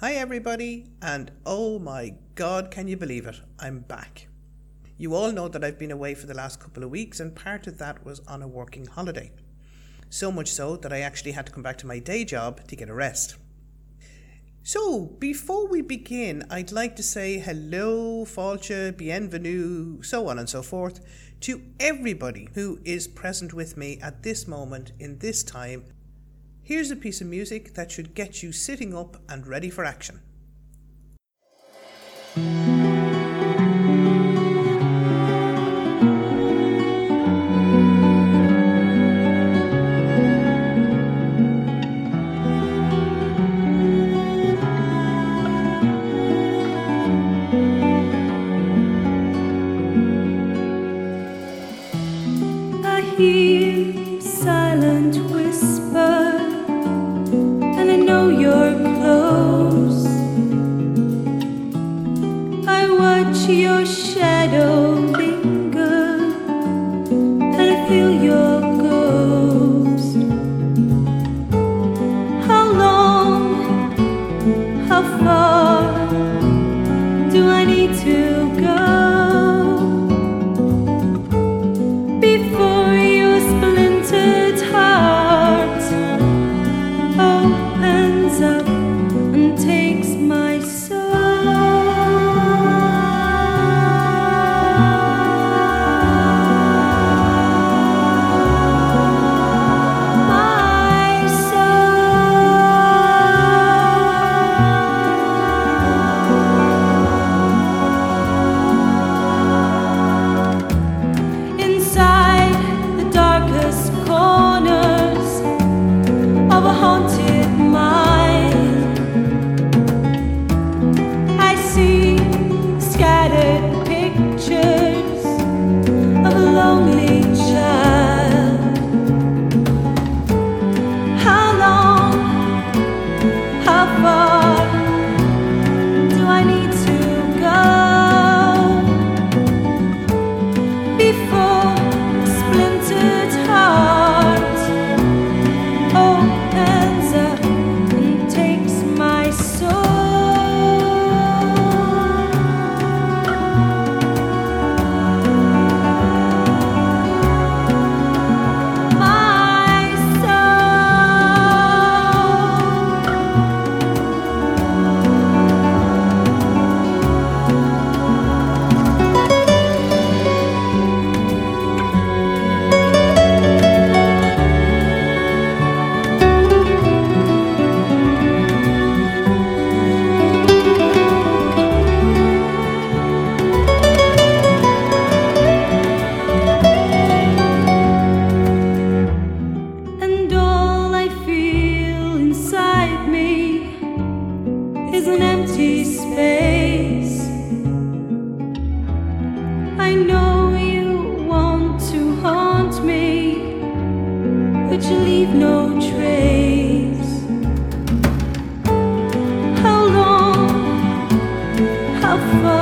Hi, everybody, and oh my god, can you believe it? I'm back. You all know that I've been away for the last couple of weeks, and part of that was on a working holiday. So much so that I actually had to come back to my day job to get a rest. So, before we begin, I'd like to say hello, falcha, bienvenue, so on and so forth, to everybody who is present with me at this moment in this time Here's a piece of music that should get you sitting up and ready for action. far.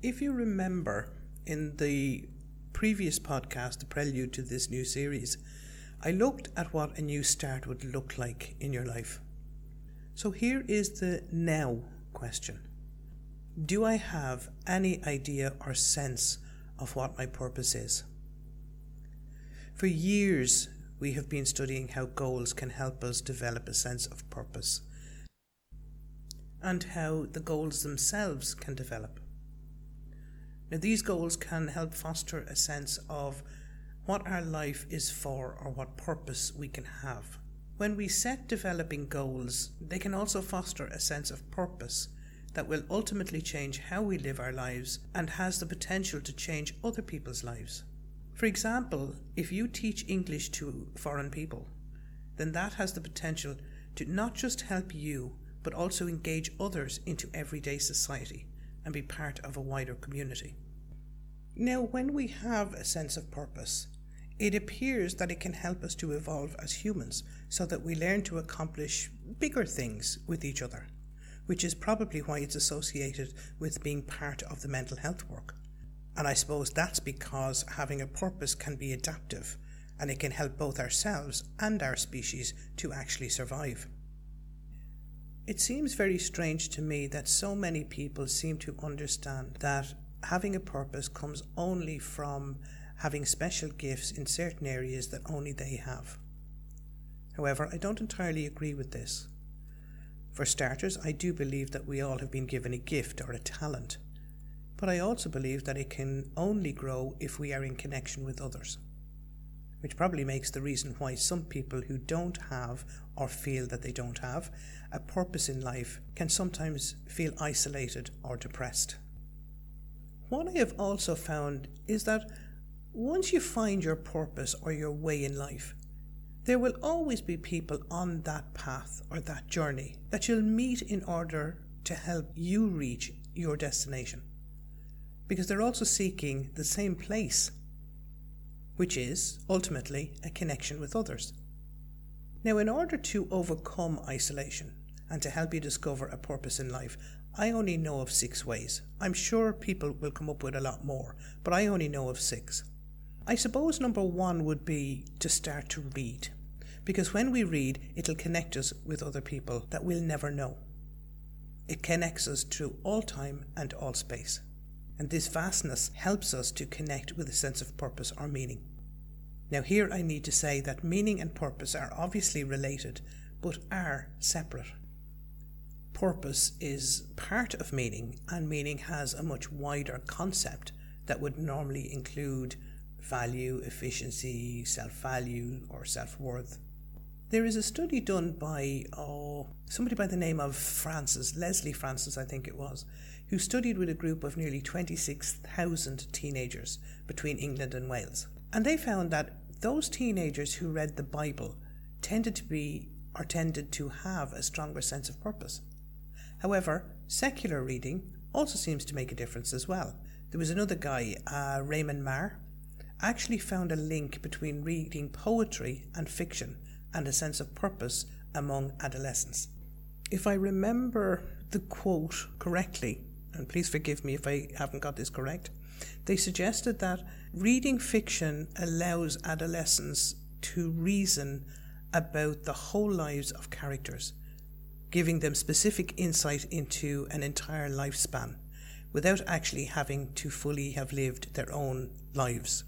If you remember in the previous podcast, the prelude to this new series, I looked at what a new start would look like in your life. So here is the now question Do I have any idea or sense of what my purpose is? For years, we have been studying how goals can help us develop a sense of purpose and how the goals themselves can develop. Now, these goals can help foster a sense of what our life is for or what purpose we can have. When we set developing goals, they can also foster a sense of purpose that will ultimately change how we live our lives and has the potential to change other people's lives. For example, if you teach English to foreign people, then that has the potential to not just help you, but also engage others into everyday society and be part of a wider community. Now, when we have a sense of purpose, it appears that it can help us to evolve as humans so that we learn to accomplish bigger things with each other, which is probably why it's associated with being part of the mental health work. And I suppose that's because having a purpose can be adaptive and it can help both ourselves and our species to actually survive. It seems very strange to me that so many people seem to understand that having a purpose comes only from having special gifts in certain areas that only they have. However, I don't entirely agree with this. For starters, I do believe that we all have been given a gift or a talent but I also believe that it can only grow if we are in connection with others. Which probably makes the reason why some people who don't have or feel that they don't have a purpose in life can sometimes feel isolated or depressed. What I have also found is that once you find your purpose or your way in life, there will always be people on that path or that journey that you'll meet in order to help you reach your destination because they're also seeking the same place, which is ultimately a connection with others. Now, in order to overcome isolation and to help you discover a purpose in life, I only know of six ways. I'm sure people will come up with a lot more, but I only know of six. I suppose number one would be to start to read, because when we read, it'll connect us with other people that we'll never know. It connects us through all time and all space and this vastness helps us to connect with a sense of purpose or meaning. Now, here I need to say that meaning and purpose are obviously related, but are separate. Purpose is part of meaning, and meaning has a much wider concept that would normally include value, efficiency, self value, or self worth. There is a study done by oh, somebody by the name of Francis, Leslie Francis, I think it was, who studied with a group of nearly 26,000 teenagers between England and Wales. And they found that those teenagers who read the Bible tended to be or tended to have a stronger sense of purpose. However, secular reading also seems to make a difference as well. There was another guy, uh, Raymond Mar, actually found a link between reading poetry and fiction and a sense of purpose among adolescents. If I remember the quote correctly, and please forgive me if I haven't got this correct, they suggested that reading fiction allows adolescents to reason about the whole lives of characters, giving them specific insight into an entire lifespan without actually having to fully have lived their own lives.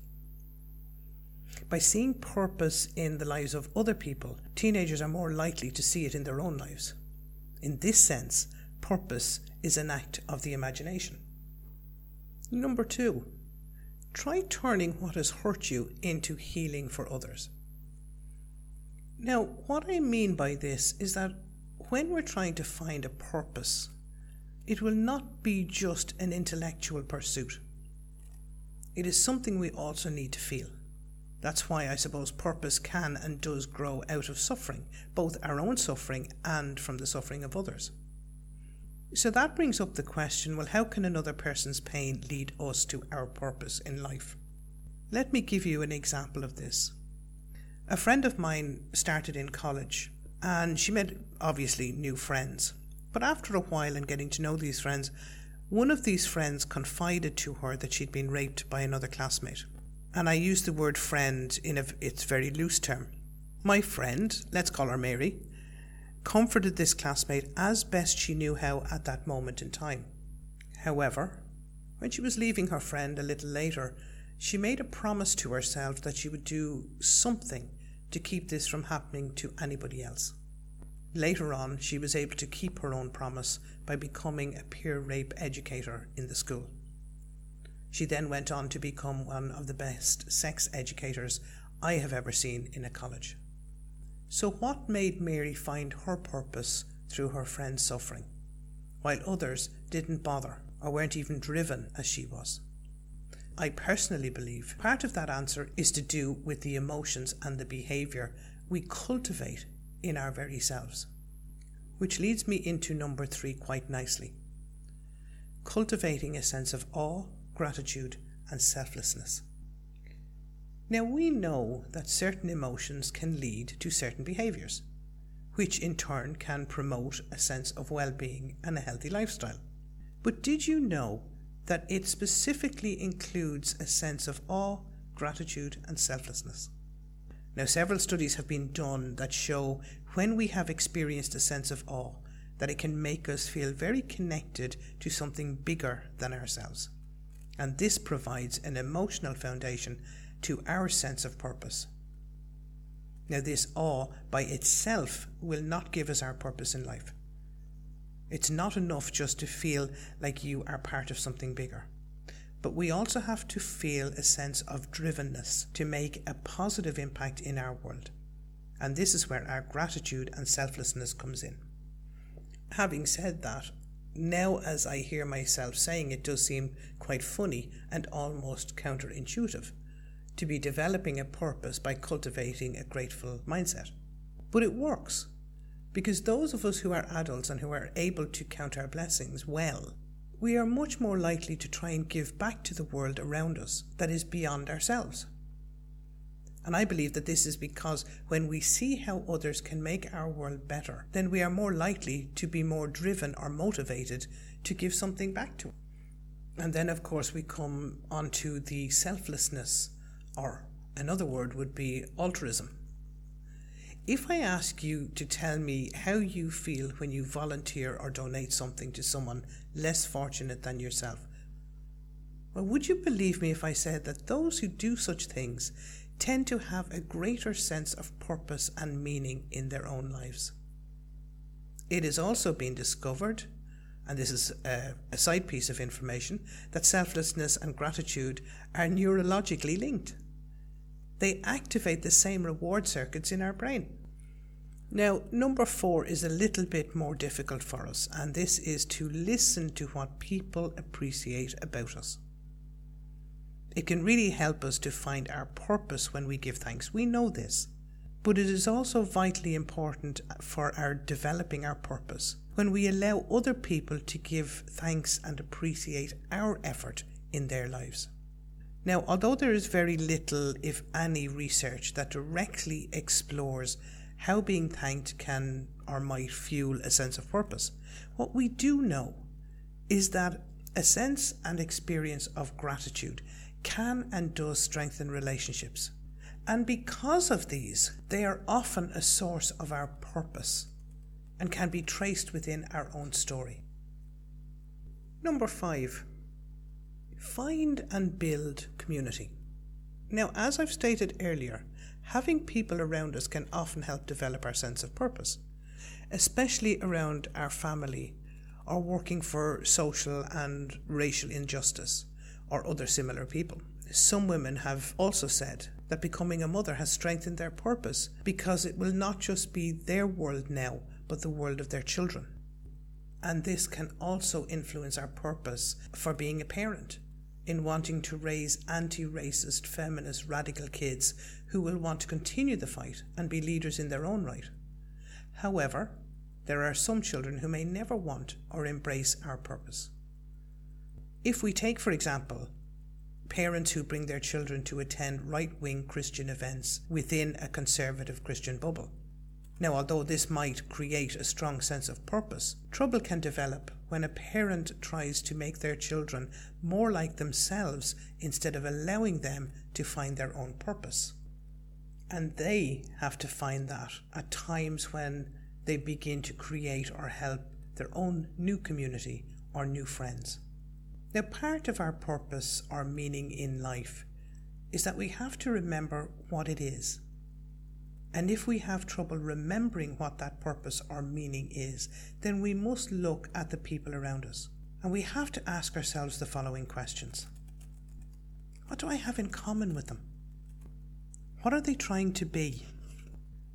By seeing purpose in the lives of other people, teenagers are more likely to see it in their own lives. In this sense, purpose is an act of the imagination. Number two, try turning what has hurt you into healing for others. Now, what I mean by this is that when we're trying to find a purpose, it will not be just an intellectual pursuit. It is something we also need to feel. That's why I suppose purpose can and does grow out of suffering, both our own suffering and from the suffering of others. So that brings up the question well, how can another person's pain lead us to our purpose in life? Let me give you an example of this. A friend of mine started in college and she made obviously new friends. But after a while and getting to know these friends, One of these friends confided to her that she'd been raped by another classmate. And I use the word friend in a, its very loose term. My friend, let's call her Mary, comforted this classmate as best she knew how at that moment in time. However, when she was leaving her friend a little later, she made a promise to herself that she would do something to keep this from happening to anybody else. Later on, she was able to keep her own promise by becoming a peer rape educator in the school. She then went on to become one of the best sex educators I have ever seen in a college. So, what made Mary find her purpose through her friend's suffering, while others didn't bother or weren't even driven as she was? I personally believe part of that answer is to do with the emotions and the behaviour we cultivate in our very selves. Which leads me into number three quite nicely cultivating a sense of awe, gratitude, and selflessness. Now, we know that certain emotions can lead to certain behaviours, which in turn can promote a sense of well being and a healthy lifestyle. But did you know that it specifically includes a sense of awe, gratitude, and selflessness? Now, several studies have been done that show when we have experienced a sense of awe, that it can make us feel very connected to something bigger than ourselves. And this provides an emotional foundation to our sense of purpose. Now, this awe by itself will not give us our purpose in life. It's not enough just to feel like you are part of something bigger. But we also have to feel a sense of drivenness to make a positive impact in our world. And this is where our gratitude and selflessness comes in. Having said that, now as I hear myself saying it does seem quite funny and almost counterintuitive to be developing a purpose by cultivating a grateful mindset. But it works because those of us who are adults and who are able to count our blessings well we are much more likely to try and give back to the world around us that is beyond ourselves. And I believe that this is because when we see how others can make our world better, then we are more likely to be more driven or motivated to give something back to. And then, of course, we come onto the selflessness, or another word would be altruism. If I ask you to tell me how you feel when you volunteer or donate something to someone less fortunate than yourself, well, would you believe me if I said that those who do such things tend to have a greater sense of purpose and meaning in their own lives? It has also been discovered, and this is a, a side piece of information, that selflessness and gratitude are neurologically linked they activate the same reward circuits in our brain. Now, number four is a little bit more difficult for us, and this is to listen to what people appreciate about us. It can really help us to find our purpose when we give thanks. We know this. But it is also vitally important for our developing our purpose when we allow other people to give thanks and appreciate our effort in their lives. Now, although there is very little, if any, research that directly explores how being thanked can or might fuel a sense of purpose, what we do know is that a sense and experience of gratitude can and does strengthen relationships. And because of these, they are often a source of our purpose and can be traced within our own story. Number five, Find and build community. Now, as I've stated earlier, having people around us can often help develop our sense of purpose, especially around our family or working for social and racial injustice or other similar people. Some women have also said that becoming a mother has strengthened their purpose because it will not just be their world now, but the world of their children. And this can also influence our purpose for being a parent in wanting to raise anti racist, feminist, radical kids who will want to continue the fight and be leaders in their own right. However, there are some children who may never want or embrace our purpose. If we take, for example, parents who bring their children to attend right wing Christian events within a conservative Christian bubble. Now, although this might create a strong sense of purpose, trouble can develop when a parent tries to make their children more like themselves instead of allowing them to find their own purpose. And they have to find that at times when they begin to create or help their own new community or new friends. Now, part of our purpose or meaning in life is that we have to remember what it is. And if we have trouble remembering what that purpose or meaning is, then we must look at the people around us. And we have to ask ourselves the following questions What do I have in common with them? What are they trying to be?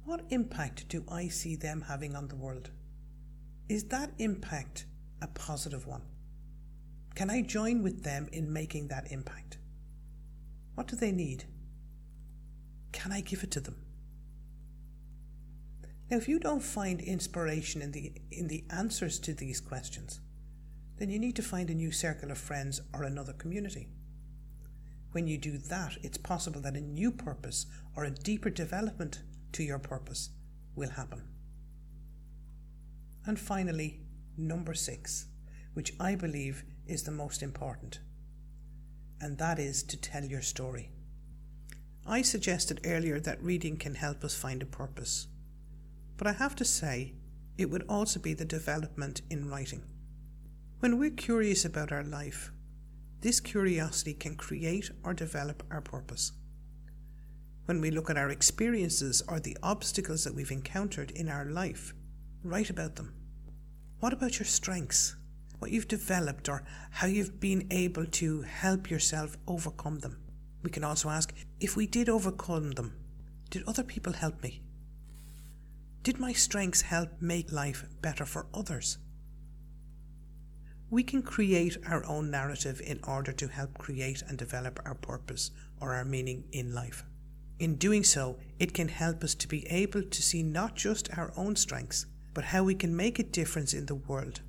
What impact do I see them having on the world? Is that impact a positive one? Can I join with them in making that impact? What do they need? Can I give it to them? Now, if you don't find inspiration in the, in the answers to these questions, then you need to find a new circle of friends or another community. When you do that, it's possible that a new purpose or a deeper development to your purpose will happen. And finally, number six, which I believe is the most important, and that is to tell your story. I suggested earlier that reading can help us find a purpose, but I have to say it would also be the development in writing. When we're curious about our life, this curiosity can create or develop our purpose. When we look at our experiences or the obstacles that we've encountered in our life, write about them. What about your strengths? what you've developed or how you've been able to help yourself overcome them. We can also ask if we did overcome them, did other people help me? Did my strengths help make life better for others? We can create our own narrative in order to help create and develop our purpose or our meaning in life. In doing so, it can help us to be able to see not just our own strengths, but how we can make a difference in the world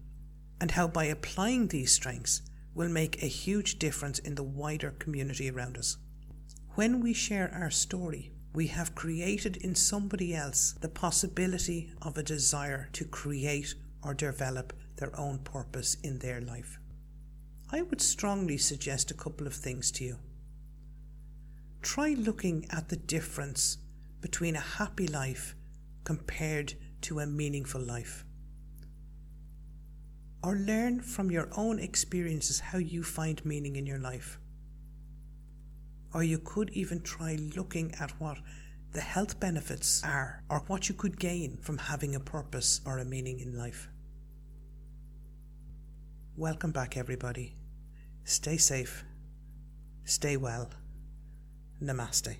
and how by applying these strengths will make a huge difference in the wider community around us. When we share our story, we have created in somebody else the possibility of a desire to create or develop their own purpose in their life. I would strongly suggest a couple of things to you. Try looking at the difference between a happy life compared to a meaningful life or learn from your own experiences how you find meaning in your life. Or you could even try looking at what the health benefits are or what you could gain from having a purpose or a meaning in life. Welcome back, everybody. Stay safe, stay well. Namaste.